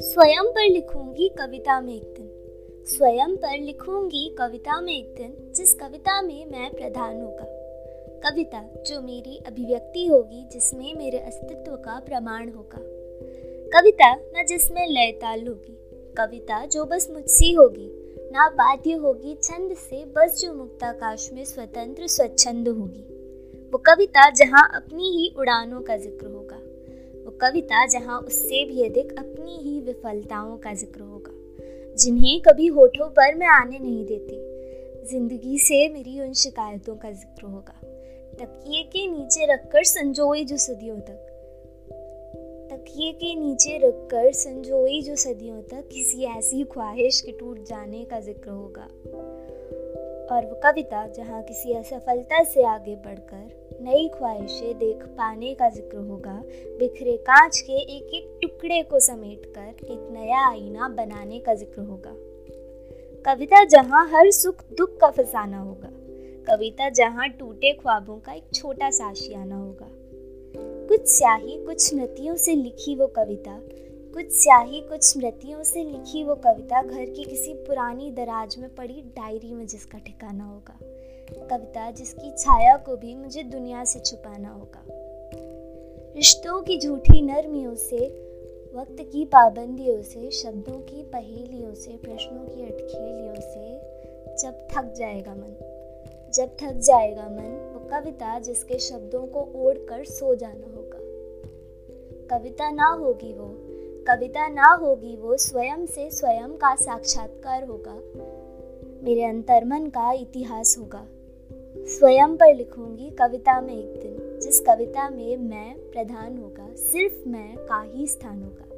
स्वयं पर लिखूँगी कविता में एक दिन। स्वयं पर लिखूँगी कविता में एक दिन, जिस कविता में मैं प्रधान होगा। कविता, जो मेरी अभिव्यक्ति होगी, जिसमें मेरे अस्तित्व का प्रमाण होगा। कविता न जिसमें लय ताल होगी। कविता, जो बस मुझसी होगी, ना बाध्य होगी, छंद से बस जो मुक्ताकाश में स्वतंत्र, स्वच्छंद होगी। वो कविता जहाँ अपनी ही उड़ानों का ज़िक्र होगा। वो कविता जहाँ उससे भी अधिक अपनी ही विफलताओं का ज़िक्र होगा। जिन्हें कभी होठों पर मैं आने नहीं देती। ज़िंदगी से मेरी उन शिकायतों का ज़िक्र होगा। तकिए के नीचे रखकर संजोई जो सदियों तक। तकिए के नीचे रखकर संजोई जो सदियों तक किसी ऐसी ख्वाहिश के टूट जाने का ज़िक्र होगा। और वो कविता जहाँ किसी असफलता से आगे बढ़कर नई ख्वाहिशें देख पाने का ज़िक्र होगा, बिखरे कांच के एक एक टुकड़े को समेटकर एक नया आईना बनाने का ज़िक्र होगा। कविता जहाँ हर सुख दुख का फसाना होगा। कविता जहाँ टूटे ख्वाबों का एक छोटा सा आशियाना होगा। कुछ स्याही, कुछ नतियों से लिखी वो कविता कुछ स्याही, कुछ स्मृतियों से लिखी वो कविता घर की किसी पुरानी दराज में पड़ी डायरी में जिसका ठिकाना होगा। कविता जिसकी छाया को भी मुझे दुनिया से छुपाना होगा। रिश्तों की झूठी नरमियों से, वक्त की पाबंदियों से, शब्दों की पहेलियों से, प्रश्नों की अटखेलियों से जब थक जाएगा मन, जब थक जाएगा मन, वो कविता जिसके शब्दों को ओढ़ कर सो जाना होगा। कविता ना होगी वो कविता ना होगी वो स्वयं से स्वयं का साक्षात्कार होगा। मेरे अंतर्मन का इतिहास होगा। स्वयं पर लिखूँगी कविता में एक दिन, जिस कविता में मैं प्रधान होगा, सिर्फ़ मैं का ही स्थान होगा।